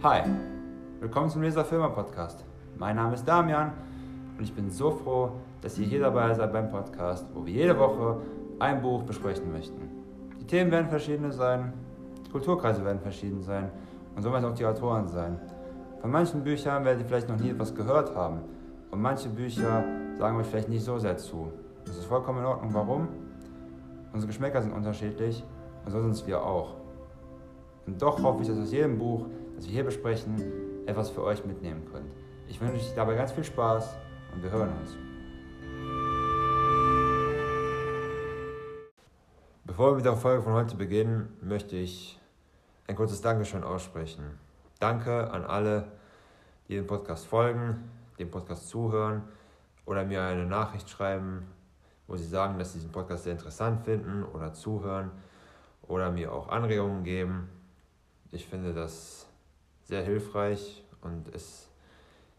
Hi, willkommen zum Leser Firma Podcast. Mein Name ist Damian und ich bin so froh, dass ihr hier dabei seid beim Podcast, wo wir jede Woche ein Buch besprechen möchten. Die Themen werden verschiedene sein, die Kulturkreise werden verschieden sein und so werden auch die Autoren sein. Von manchen Büchern werdet ihr vielleicht noch nie etwas gehört haben und manche Bücher sagen euch vielleicht nicht so sehr zu. Das ist vollkommen in Ordnung. Warum? Unsere Geschmäcker sind unterschiedlich und so sind es wir auch. Und doch hoffe ich, dass aus jedem Buch, das wir hier besprechen, etwas für euch mitnehmen könnt. Ich wünsche euch dabei ganz viel Spaß und wir hören uns. Bevor wir mit der Folge von heute beginnen, möchte ich ein kurzes Dankeschön aussprechen. Danke an alle, die den Podcast folgen, dem Podcast zuhören oder mir eine Nachricht schreiben, wo sie sagen, dass sie diesen Podcast sehr interessant finden oder zuhören oder mir auch Anregungen geben. Ich finde das sehr hilfreich und es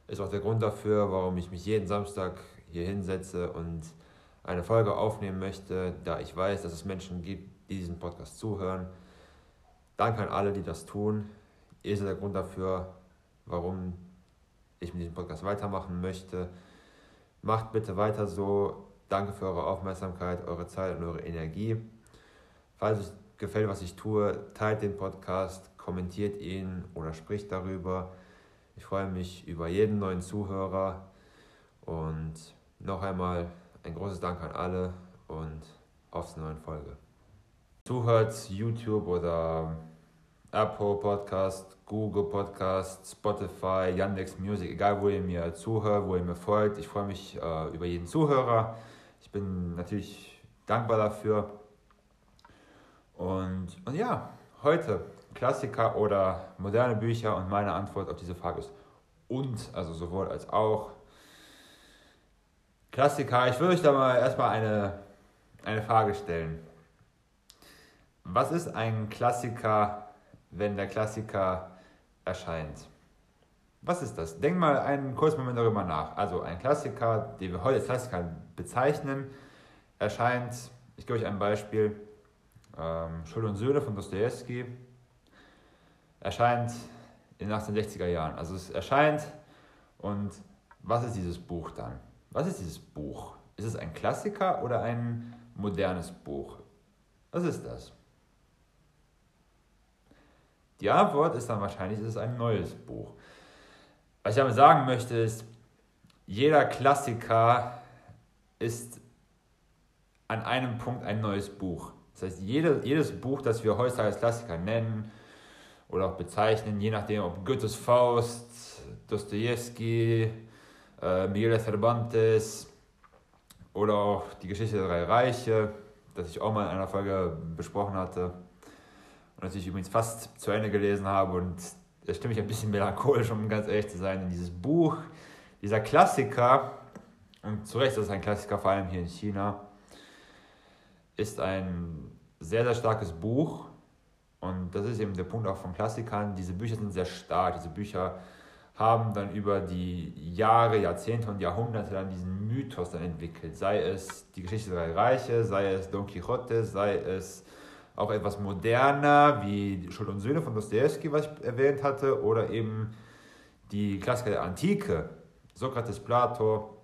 ist auch der Grund dafür, warum ich mich jeden Samstag hier hinsetze und eine Folge aufnehmen möchte, da ich weiß, dass es Menschen gibt, die diesen Podcast zuhören. Danke an alle, die das tun. Ihr seid der Grund dafür, warum ich mit diesem Podcast weitermachen möchte. Macht bitte weiter so. Danke für eure Aufmerksamkeit, eure Zeit und eure Energie. Falls euch gefällt, was ich tue, teilt den Podcast, kommentiert ihn oder spricht darüber. Ich freue mich über jeden neuen Zuhörer und noch einmal ein großes Dank an alle und auf zur neuen Folge. Zuhört YouTube oder Apple Podcast, Google Podcast, Spotify, Yandex Music, egal wo ihr mir zuhört, wo ihr mir folgt. Ich freue mich äh, über jeden Zuhörer. Ich bin natürlich dankbar dafür. Und, und ja, heute Klassiker oder moderne Bücher und meine Antwort auf diese Frage ist und, also sowohl als auch. Klassiker, ich würde euch da mal erstmal eine, eine Frage stellen. Was ist ein Klassiker, wenn der Klassiker erscheint? Was ist das? Denk mal einen kurzen Moment darüber nach. Also ein Klassiker, den wir heute als Klassiker bezeichnen, erscheint, ich gebe euch ein Beispiel, ähm, Schuld und Söhne von Dostoevsky, erscheint in den 1860er Jahren. Also es erscheint und was ist dieses Buch dann? Was ist dieses Buch? Ist es ein Klassiker oder ein modernes Buch? Was ist das? Die Antwort ist dann wahrscheinlich, es ist ein neues Buch. Was ich damit sagen möchte, ist, jeder Klassiker ist an einem Punkt ein neues Buch. Das heißt, jede, jedes Buch, das wir heutzutage als Klassiker nennen oder auch bezeichnen, je nachdem, ob Goethes Faust, Dostoevsky, äh, Miguel Cervantes oder auch die Geschichte der drei Reiche, das ich auch mal in einer Folge besprochen hatte und das ich übrigens fast zu Ende gelesen habe und da stimme ich ein bisschen melancholisch, um ganz ehrlich zu sein, in dieses Buch, dieser Klassiker, und zu Recht ist es ein Klassiker, vor allem hier in China, ist ein sehr, sehr starkes Buch. Und das ist eben der Punkt auch von Klassikern. Diese Bücher sind sehr stark. Diese Bücher haben dann über die Jahre, Jahrzehnte und Jahrhunderte dann diesen Mythos dann entwickelt. Sei es die Geschichte der Reiche, sei es Don Quixote, sei es auch etwas moderner wie Schuld und Söhne von Dostoevsky, was ich erwähnt hatte, oder eben die Klassiker der Antike, Sokrates, Plato,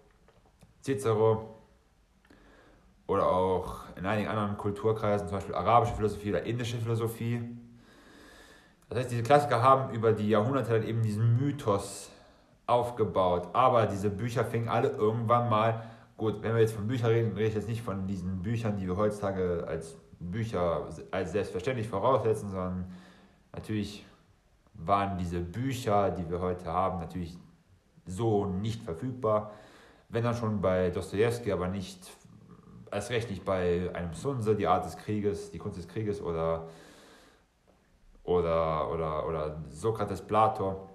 Cicero oder auch in einigen anderen Kulturkreisen, zum Beispiel arabische Philosophie oder indische Philosophie. Das heißt, diese Klassiker haben über die Jahrhunderte dann eben diesen Mythos aufgebaut. Aber diese Bücher fingen alle irgendwann mal, gut, wenn wir jetzt von Büchern reden, rede ich jetzt nicht von diesen Büchern, die wir heutzutage als Bücher als selbstverständlich voraussetzen, sondern natürlich waren diese Bücher, die wir heute haben, natürlich so nicht verfügbar. Wenn dann schon bei Dostoevsky, aber nicht, als recht nicht bei einem Sunse, die Art des Krieges, die Kunst des Krieges oder, oder, oder, oder Sokrates, Plato.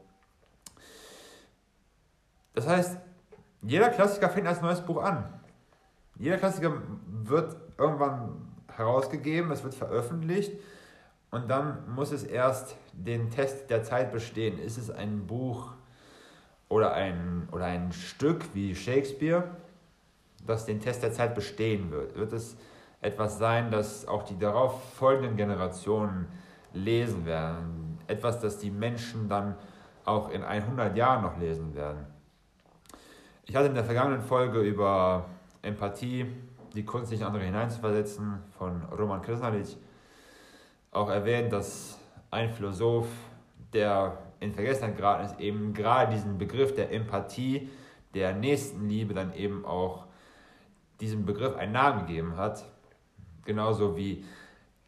Das heißt, jeder Klassiker fängt als neues Buch an. Jeder Klassiker wird irgendwann herausgegeben, es wird veröffentlicht und dann muss es erst den Test der Zeit bestehen. Ist es ein Buch oder ein, oder ein Stück wie Shakespeare, das den Test der Zeit bestehen wird? Wird es etwas sein, das auch die darauf folgenden Generationen lesen werden? Etwas, das die Menschen dann auch in 100 Jahren noch lesen werden. Ich hatte in der vergangenen Folge über Empathie, die Kunst, sich in andere hineinzuversetzen, von Roman Krisnalic auch erwähnt, dass ein Philosoph, der in Vergessenheit geraten ist, eben gerade diesen Begriff der Empathie, der Nächstenliebe dann eben auch diesem Begriff einen Namen gegeben hat. Genauso wie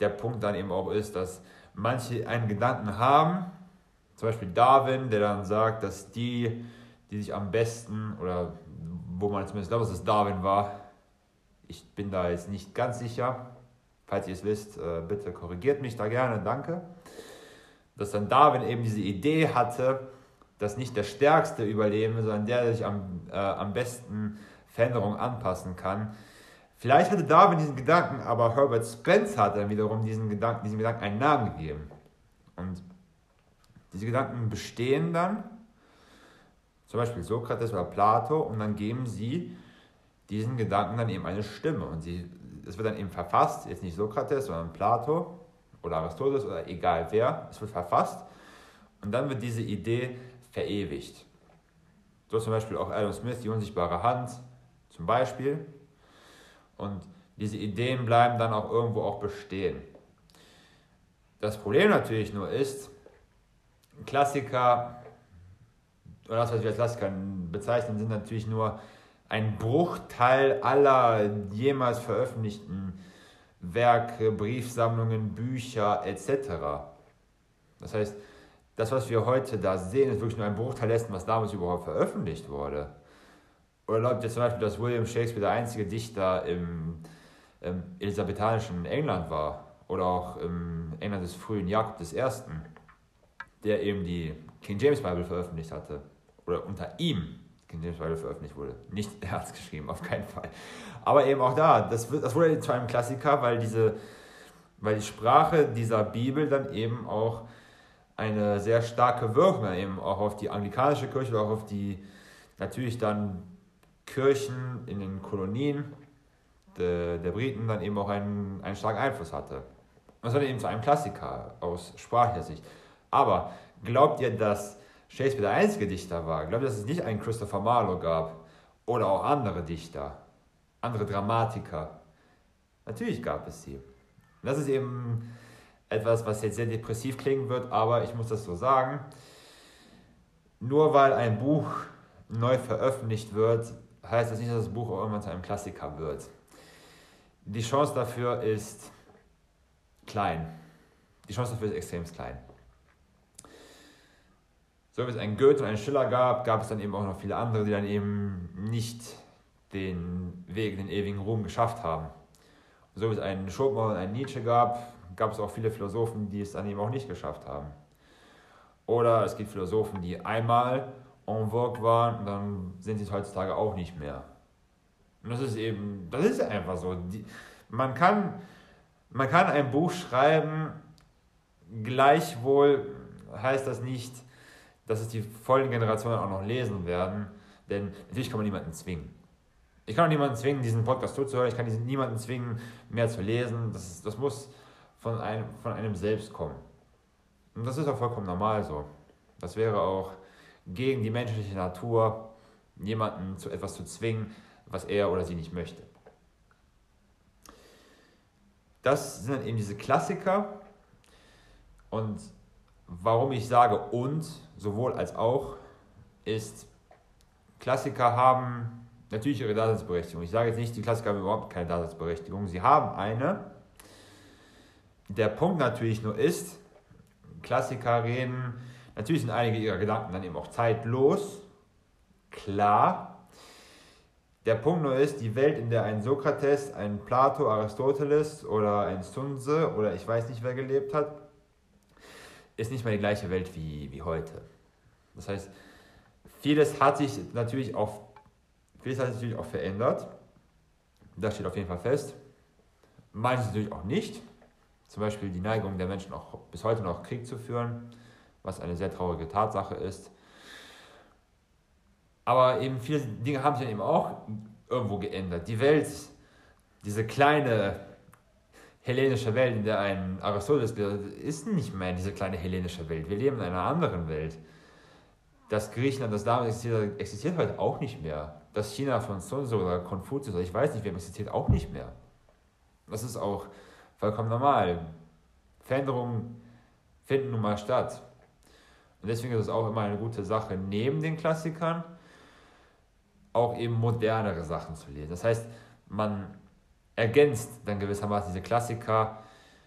der Punkt dann eben auch ist, dass manche einen Gedanken haben, zum Beispiel Darwin, der dann sagt, dass die, die sich am besten, oder wo man zumindest glaubt, dass es Darwin war, ich bin da jetzt nicht ganz sicher, falls ihr es wisst, äh, bitte korrigiert mich da gerne, danke, dass dann Darwin eben diese Idee hatte, dass nicht der Stärkste überleben, sondern der, der sich am, äh, am besten Veränderungen anpassen kann. Vielleicht hatte Darwin diesen Gedanken, aber Herbert Spencer hat dann wiederum diesen Gedanken, diesem Gedanken einen Namen gegeben. Und diese Gedanken bestehen dann, zum Beispiel Sokrates oder Plato, und dann geben sie diesen Gedanken dann eben eine Stimme. Und es wird dann eben verfasst, jetzt nicht Sokrates, sondern Plato oder Aristoteles oder egal wer, es wird verfasst. Und dann wird diese Idee verewigt. So zum Beispiel auch Adam Smith, die unsichtbare Hand, zum Beispiel. Und diese Ideen bleiben dann auch irgendwo auch bestehen. Das Problem natürlich nur ist, Klassiker, oder das, was wir als Klassiker bezeichnen, sind natürlich nur ein Bruchteil aller jemals veröffentlichten Werke, Briefsammlungen, Bücher etc. Das heißt, das, was wir heute da sehen, ist wirklich nur ein Bruchteil dessen, was damals überhaupt veröffentlicht wurde. Oder glaubt ihr zum Beispiel, dass William Shakespeare der einzige Dichter im, im elisabethanischen England war? Oder auch im England des frühen Jakob I., der eben die King James Bible veröffentlicht hatte. Oder unter ihm King James Bible veröffentlicht wurde. Nicht er hat es geschrieben, auf keinen Fall. Aber eben auch da, das, das wurde zu einem Klassiker, weil, diese, weil die Sprache dieser Bibel dann eben auch eine sehr starke Wirkung eben auch auf die anglikanische Kirche auch auf die natürlich dann Kirchen in den Kolonien de, der Briten dann eben auch einen, einen starken Einfluss hatte. Das war eben zu einem Klassiker aus sprachlicher Sicht. Aber glaubt ihr, dass Shakespeare der einzige Dichter war? Glaubt ihr, dass es nicht einen Christopher Marlowe gab? Oder auch andere Dichter? Andere Dramatiker? Natürlich gab es sie. Und das ist eben etwas, was jetzt sehr depressiv klingen wird, aber ich muss das so sagen. Nur weil ein Buch neu veröffentlicht wird, heißt das nicht, dass das Buch irgendwann zu einem Klassiker wird. Die Chance dafür ist klein. Die Chance dafür ist extrem klein. So wie es einen Goethe und einen Schiller gab, gab es dann eben auch noch viele andere, die dann eben nicht den Weg, den ewigen Ruhm geschafft haben. so wie es einen Schopenhauer und einen Nietzsche gab, gab es auch viele Philosophen, die es dann eben auch nicht geschafft haben. Oder es gibt Philosophen, die einmal en vogue waren dann sind sie es heutzutage auch nicht mehr. Und das ist eben, das ist einfach so. Die, man, kann, man kann ein Buch schreiben, gleichwohl heißt das nicht, dass es die vollen Generationen auch noch lesen werden, denn natürlich kann man niemanden zwingen. Ich kann auch niemanden zwingen, diesen Podcast zuzuhören, ich kann niemanden zwingen, mehr zu lesen. Das, ist, das muss von einem, von einem selbst kommen. Und das ist auch vollkommen normal so. Das wäre auch gegen die menschliche Natur, jemanden zu etwas zu zwingen, was er oder sie nicht möchte. Das sind eben diese Klassiker. Und warum ich sage und, sowohl als auch, ist, Klassiker haben natürlich ihre Daseinsberechtigung. Ich sage jetzt nicht, die Klassiker haben überhaupt keine Daseinsberechtigung. Sie haben eine. Der Punkt natürlich nur ist, Klassiker reden Natürlich sind einige ihrer Gedanken dann eben auch zeitlos, klar. Der Punkt nur ist, die Welt, in der ein Sokrates, ein Plato, Aristoteles oder ein Sunse oder ich weiß nicht wer gelebt hat, ist nicht mehr die gleiche Welt wie, wie heute. Das heißt, vieles hat sich natürlich auch, vieles hat sich natürlich auch verändert. Das steht auf jeden Fall fest. Manches natürlich auch nicht. Zum Beispiel die Neigung der Menschen auch bis heute noch Krieg zu führen was eine sehr traurige Tatsache ist. Aber eben viele Dinge haben sich eben auch irgendwo geändert. Die Welt, diese kleine hellenische Welt, in der ein Aristoteles ist nicht mehr diese kleine hellenische Welt. Wir leben in einer anderen Welt. das Griechenland, das damals existiert, existiert heute auch nicht mehr. Das China von Sun Tzu oder Konfuzius, ich weiß nicht, wer existiert auch nicht mehr. Das ist auch vollkommen normal. Veränderungen finden nun mal statt. Und deswegen ist es auch immer eine gute Sache, neben den Klassikern auch eben modernere Sachen zu lesen. Das heißt, man ergänzt dann gewissermaßen diese Klassiker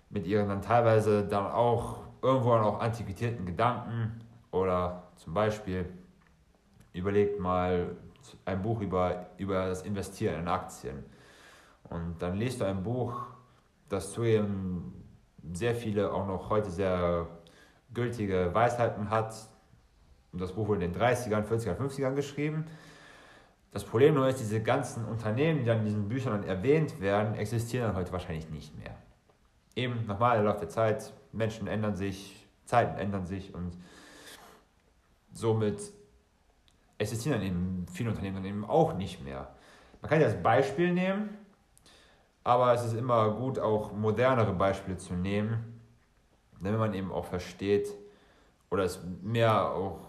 mit ihren dann teilweise dann auch irgendwo dann auch antiquitierten Gedanken oder zum Beispiel überlegt mal ein Buch über, über das Investieren in Aktien und dann liest du ein Buch, das zu ihm sehr viele auch noch heute sehr gültige Weisheiten hat. Und das Buch wurde in den 30ern, 40ern, 50ern geschrieben. Das Problem nur ist, diese ganzen Unternehmen, die dann in diesen Büchern erwähnt werden, existieren dann heute wahrscheinlich nicht mehr. Eben nochmal, der Lauf der Zeit, Menschen ändern sich, Zeiten ändern sich und somit existieren dann eben viele Unternehmen dann eben auch nicht mehr. Man kann ja als Beispiel nehmen, aber es ist immer gut, auch modernere Beispiele zu nehmen, damit man eben auch versteht oder es mehr auch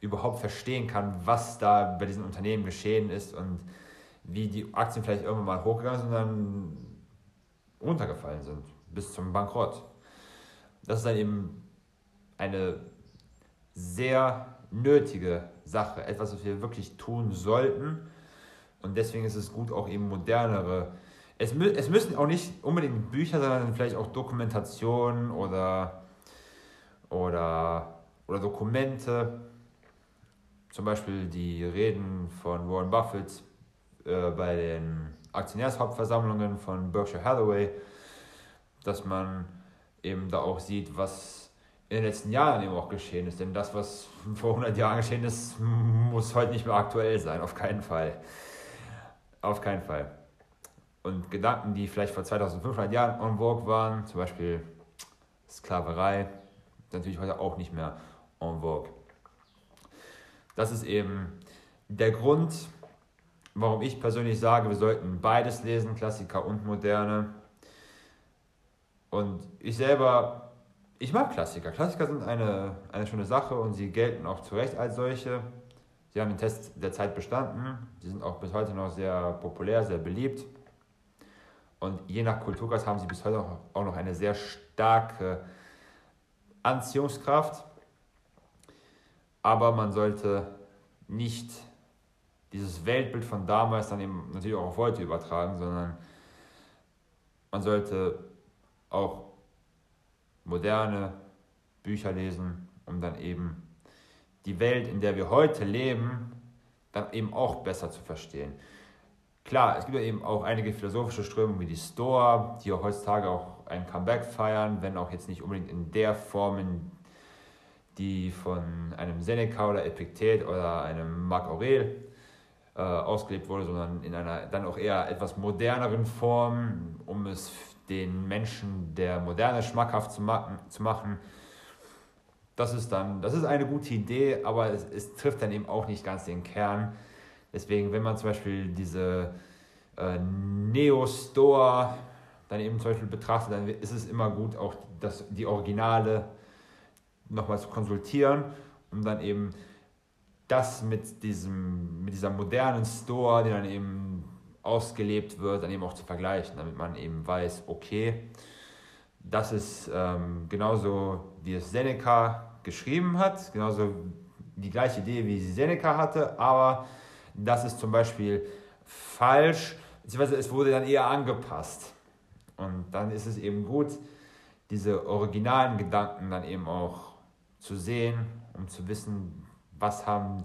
überhaupt verstehen kann, was da bei diesen Unternehmen geschehen ist und wie die Aktien vielleicht irgendwann mal hochgegangen sind und dann runtergefallen sind bis zum Bankrott. Das ist dann eben eine sehr nötige Sache, etwas, was wir wirklich tun sollten. Und deswegen ist es gut, auch eben modernere. Es, mü es müssen auch nicht unbedingt Bücher, sondern vielleicht auch Dokumentationen oder, oder, oder Dokumente. Zum Beispiel die Reden von Warren Buffett äh, bei den Aktionärshauptversammlungen von Berkshire Hathaway, dass man eben da auch sieht, was in den letzten Jahren eben auch geschehen ist. Denn das, was vor 100 Jahren geschehen ist, muss heute nicht mehr aktuell sein, auf keinen Fall. Auf keinen Fall. Und Gedanken, die vielleicht vor 2500 Jahren en vogue waren, zum Beispiel Sklaverei, natürlich heute auch nicht mehr en vogue. Das ist eben der Grund, warum ich persönlich sage, wir sollten beides lesen, Klassiker und Moderne. Und ich selber, ich mag Klassiker. Klassiker sind eine, eine schöne Sache und sie gelten auch zu Recht als solche. Sie haben den Test der Zeit bestanden. Sie sind auch bis heute noch sehr populär, sehr beliebt. Und je nach Kulturkreis haben sie bis heute auch noch eine sehr starke Anziehungskraft. Aber man sollte nicht dieses Weltbild von damals dann eben natürlich auch auf heute übertragen, sondern man sollte auch moderne Bücher lesen, um dann eben die Welt, in der wir heute leben, dann eben auch besser zu verstehen. Klar, es gibt ja eben auch einige philosophische Strömungen wie die Stoa, die auch heutzutage auch ein Comeback feiern, wenn auch jetzt nicht unbedingt in der Form, die von einem Seneca oder Epiktet oder einem Marc Aurel äh, ausgelebt wurde, sondern in einer dann auch eher etwas moderneren Form, um es den Menschen der Moderne schmackhaft zu machen. Zu machen das ist dann, das ist eine gute Idee, aber es, es trifft dann eben auch nicht ganz den Kern. Deswegen, wenn man zum Beispiel diese äh, Neo-Store dann eben zum Beispiel betrachtet, dann ist es immer gut, auch das, die Originale nochmal zu konsultieren, um dann eben das mit, diesem, mit dieser modernen Store, die dann eben ausgelebt wird, dann eben auch zu vergleichen, damit man eben weiß, okay, das ist ähm, genauso, wie es Seneca geschrieben hat, genauso die gleiche Idee, wie sie Seneca hatte, aber das ist zum Beispiel falsch, beziehungsweise es wurde dann eher angepasst. Und dann ist es eben gut, diese originalen Gedanken dann eben auch zu sehen, um zu wissen, was haben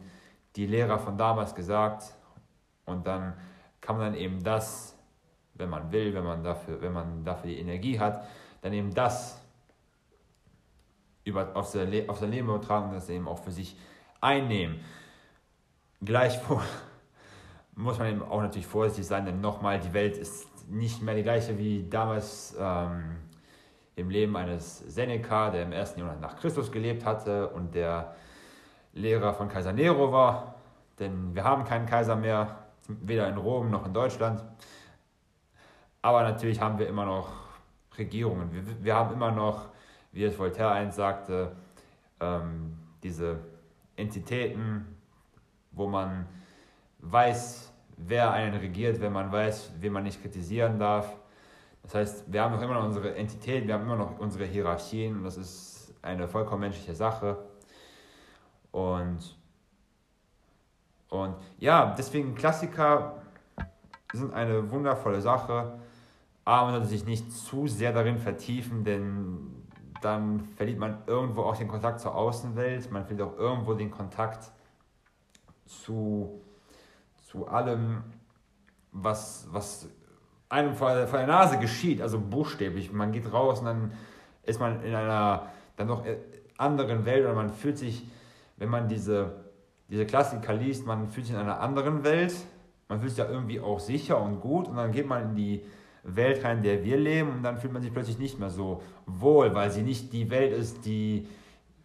die Lehrer von damals gesagt. Und dann kann man dann eben das, wenn man will, wenn man dafür, wenn man dafür die Energie hat, dann eben das über, auf, sein, auf sein Leben übertragen und das eben auch für sich einnehmen. Gleichwohl muss man eben auch natürlich vorsichtig sein, denn nochmal, die Welt ist nicht mehr die gleiche wie damals ähm, im Leben eines Seneca, der im ersten Jahrhundert nach Christus gelebt hatte und der Lehrer von Kaiser Nero war. Denn wir haben keinen Kaiser mehr, weder in Rom noch in Deutschland. Aber natürlich haben wir immer noch Regierungen. Wir, wir haben immer noch, wie es Voltaire einst sagte, ähm, diese Entitäten, wo man weiß, wer einen regiert, wenn man weiß, wen man nicht kritisieren darf. Das heißt, wir haben noch immer noch unsere Entität, wir haben immer noch unsere Hierarchien und das ist eine vollkommen menschliche Sache. Und, und ja, deswegen Klassiker sind eine wundervolle Sache, aber man sollte sich nicht zu sehr darin vertiefen, denn dann verliert man irgendwo auch den Kontakt zur Außenwelt, man verliert auch irgendwo den Kontakt zu, zu allem, was, was einem vor der, vor der Nase geschieht, also buchstäblich. Man geht raus und dann ist man in einer dann doch anderen Welt oder man fühlt sich, wenn man diese, diese Klassiker liest, man fühlt sich in einer anderen Welt, man fühlt sich ja irgendwie auch sicher und gut und dann geht man in die Welt rein, in der wir leben und dann fühlt man sich plötzlich nicht mehr so wohl, weil sie nicht die Welt ist, die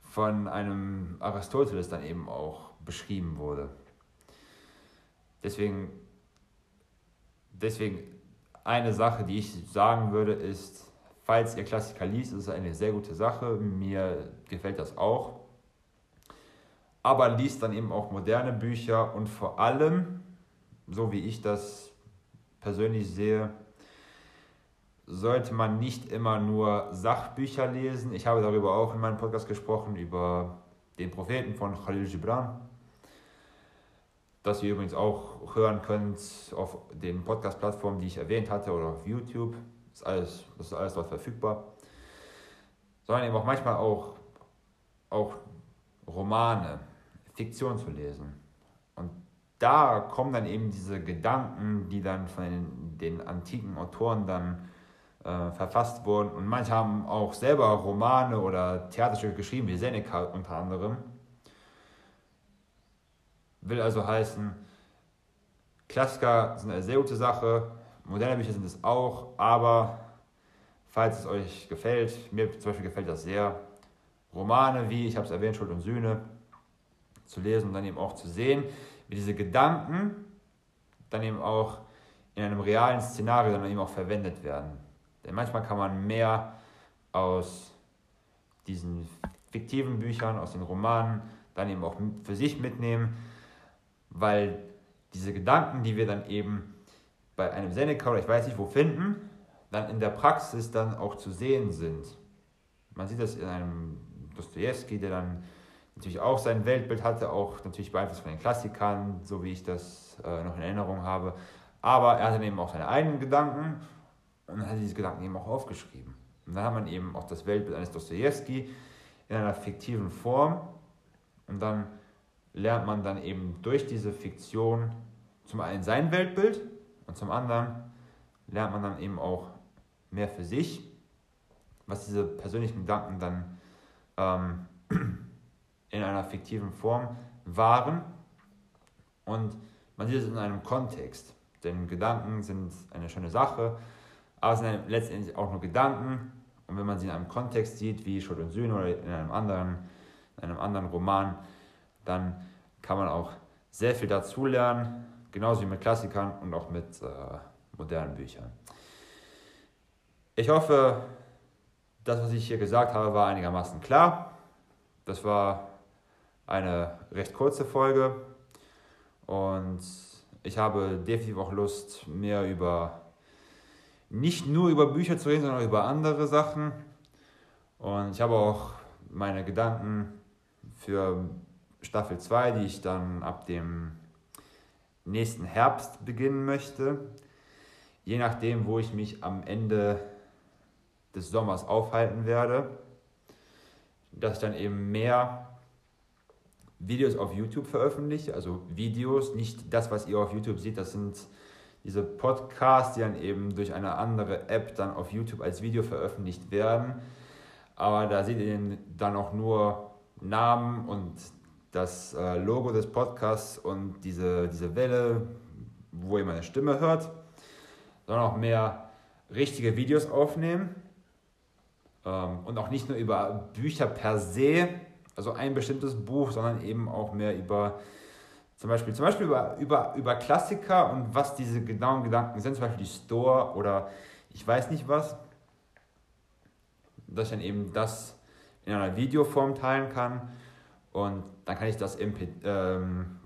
von einem Aristoteles dann eben auch beschrieben wurde. Deswegen, deswegen eine Sache, die ich sagen würde, ist, falls ihr Klassiker liest, ist es eine sehr gute Sache. Mir gefällt das auch. Aber liest dann eben auch moderne Bücher und vor allem, so wie ich das persönlich sehe, sollte man nicht immer nur Sachbücher lesen. Ich habe darüber auch in meinem Podcast gesprochen, über den Propheten von Khalil Gibran, das ihr übrigens auch hören könnt auf den Podcast-Plattformen, die ich erwähnt hatte, oder auf YouTube. Ist alles, das ist alles dort verfügbar. Sondern eben auch manchmal auch, auch Romane, Fiktion zu lesen. Und da kommen dann eben diese Gedanken, die dann von den, den antiken Autoren dann äh, verfasst wurden. Und manche haben auch selber Romane oder Theaterstücke geschrieben, wie Seneca unter anderem. Will also heißen, Klassiker sind eine sehr gute Sache, moderne Bücher sind es auch, aber falls es euch gefällt, mir zum Beispiel gefällt das sehr, Romane wie, ich habe es erwähnt, Schuld und Sühne zu lesen und dann eben auch zu sehen, wie diese Gedanken dann eben auch in einem realen Szenario dann eben auch verwendet werden. Denn manchmal kann man mehr aus diesen fiktiven Büchern, aus den Romanen, dann eben auch für sich mitnehmen, weil diese Gedanken, die wir dann eben bei einem Seneca oder ich weiß nicht wo finden, dann in der Praxis dann auch zu sehen sind. Man sieht das in einem Dostoevsky, der dann natürlich auch sein Weltbild hatte, auch natürlich beeinflusst von den Klassikern, so wie ich das äh, noch in Erinnerung habe. Aber er hatte eben auch seine eigenen Gedanken und hat diese Gedanken eben auch aufgeschrieben. Und dann hat man eben auch das Weltbild eines Dostoevsky in einer fiktiven Form. Und dann lernt man dann eben durch diese Fiktion zum einen sein Weltbild und zum anderen lernt man dann eben auch mehr für sich, was diese persönlichen Gedanken dann ähm, in einer fiktiven Form waren. Und man sieht es in einem Kontext. Denn Gedanken sind eine schöne Sache, aber es sind letztendlich auch nur Gedanken. Und wenn man sie in einem Kontext sieht, wie Schuld und Sühne oder in einem anderen, in einem anderen Roman, dann kann man auch sehr viel dazulernen, genauso wie mit Klassikern und auch mit äh, modernen Büchern. Ich hoffe, das, was ich hier gesagt habe, war einigermaßen klar. Das war eine recht kurze Folge und ich habe definitiv auch Lust, mehr über nicht nur über Bücher zu reden, sondern auch über andere Sachen. Und ich habe auch meine Gedanken für Staffel 2, die ich dann ab dem nächsten Herbst beginnen möchte. Je nachdem, wo ich mich am Ende des Sommers aufhalten werde, dass ich dann eben mehr Videos auf YouTube veröffentliche, also Videos, nicht das, was ihr auf YouTube seht, das sind diese Podcasts, die dann eben durch eine andere App dann auf YouTube als Video veröffentlicht werden. Aber da seht ihr dann auch nur Namen und das äh, Logo des Podcasts und diese, diese Welle, wo ihr meine Stimme hört, sondern auch mehr richtige Videos aufnehmen. Ähm, und auch nicht nur über Bücher per se, also ein bestimmtes Buch, sondern eben auch mehr über zum Beispiel, zum Beispiel über, über, über Klassiker und was diese genauen Gedanken sind, zum Beispiel die Store oder ich weiß nicht was, dass ich dann eben das in einer Videoform teilen kann Und dann kann ich das MP, ähm,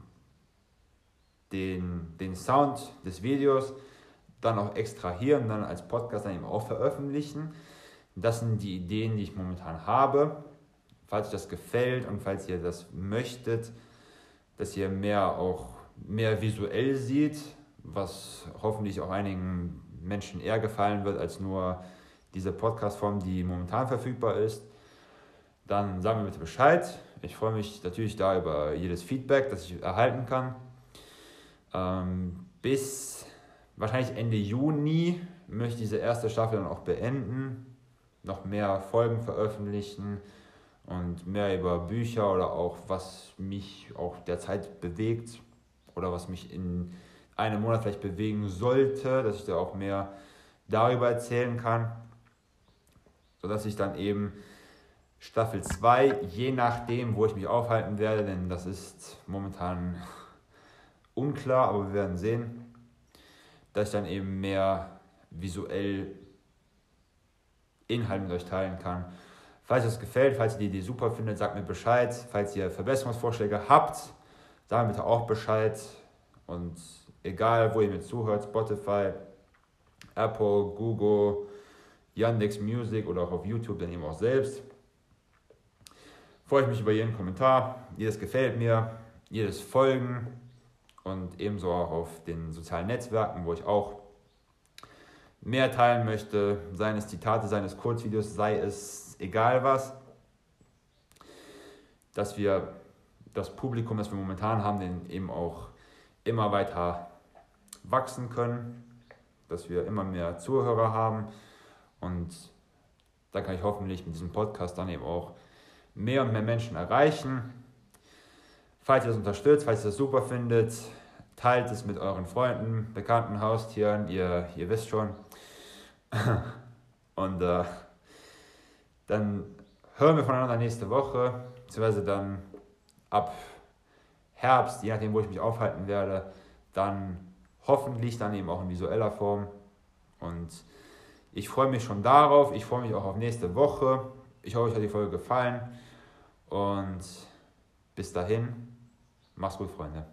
den, den Sound des Videos dann auch extrahieren, dann als Podcast dann eben auch veröffentlichen. Das sind die Ideen, die ich momentan habe. Falls euch das gefällt und falls ihr das möchtet, dass ihr mehr auch mehr visuell sieht, was hoffentlich auch einigen Menschen eher gefallen wird als nur diese Podcast-Form, die momentan verfügbar ist, dann sagen wir bitte Bescheid. Ich freue mich natürlich da über jedes Feedback, das ich erhalten kann. Ähm, bis wahrscheinlich Ende Juni möchte ich diese erste Staffel dann auch beenden, noch mehr Folgen veröffentlichen und mehr über Bücher oder auch was mich auch derzeit bewegt oder was mich in einem Monat vielleicht bewegen sollte, dass ich da auch mehr darüber erzählen kann, sodass ich dann eben Staffel 2, je nachdem, wo ich mich aufhalten werde, denn das ist momentan unklar, aber wir werden sehen, dass ich dann eben mehr visuell Inhalt mit euch teilen kann. Falls euch das gefällt, falls ihr die Idee super findet, sagt mir Bescheid. Falls ihr Verbesserungsvorschläge habt, sagt mir bitte auch Bescheid. Und egal, wo ihr mir zuhört, Spotify, Apple, Google, Yandex Music oder auch auf YouTube, dann eben auch selbst. Freue ich mich über jeden Kommentar, jedes gefällt mir, jedes Folgen. Und ebenso auch auf den sozialen Netzwerken, wo ich auch mehr teilen möchte, seien es Zitate, seien es Kurzvideos, sei es egal was, dass wir das Publikum, das wir momentan haben, den eben auch immer weiter wachsen können, dass wir immer mehr Zuhörer haben. Und da kann ich hoffentlich mit diesem Podcast dann eben auch mehr und mehr Menschen erreichen. Falls ihr das unterstützt, falls ihr das super findet, teilt es mit euren Freunden, Bekannten, Haustieren, ihr, ihr wisst schon. Und äh, dann hören wir voneinander nächste Woche, beziehungsweise dann ab Herbst, je nachdem, wo ich mich aufhalten werde, dann hoffentlich dann eben auch in visueller Form. Und ich freue mich schon darauf, ich freue mich auch auf nächste Woche. Ich hoffe, euch hat die Folge gefallen. Und bis dahin, mach's gut, Freunde.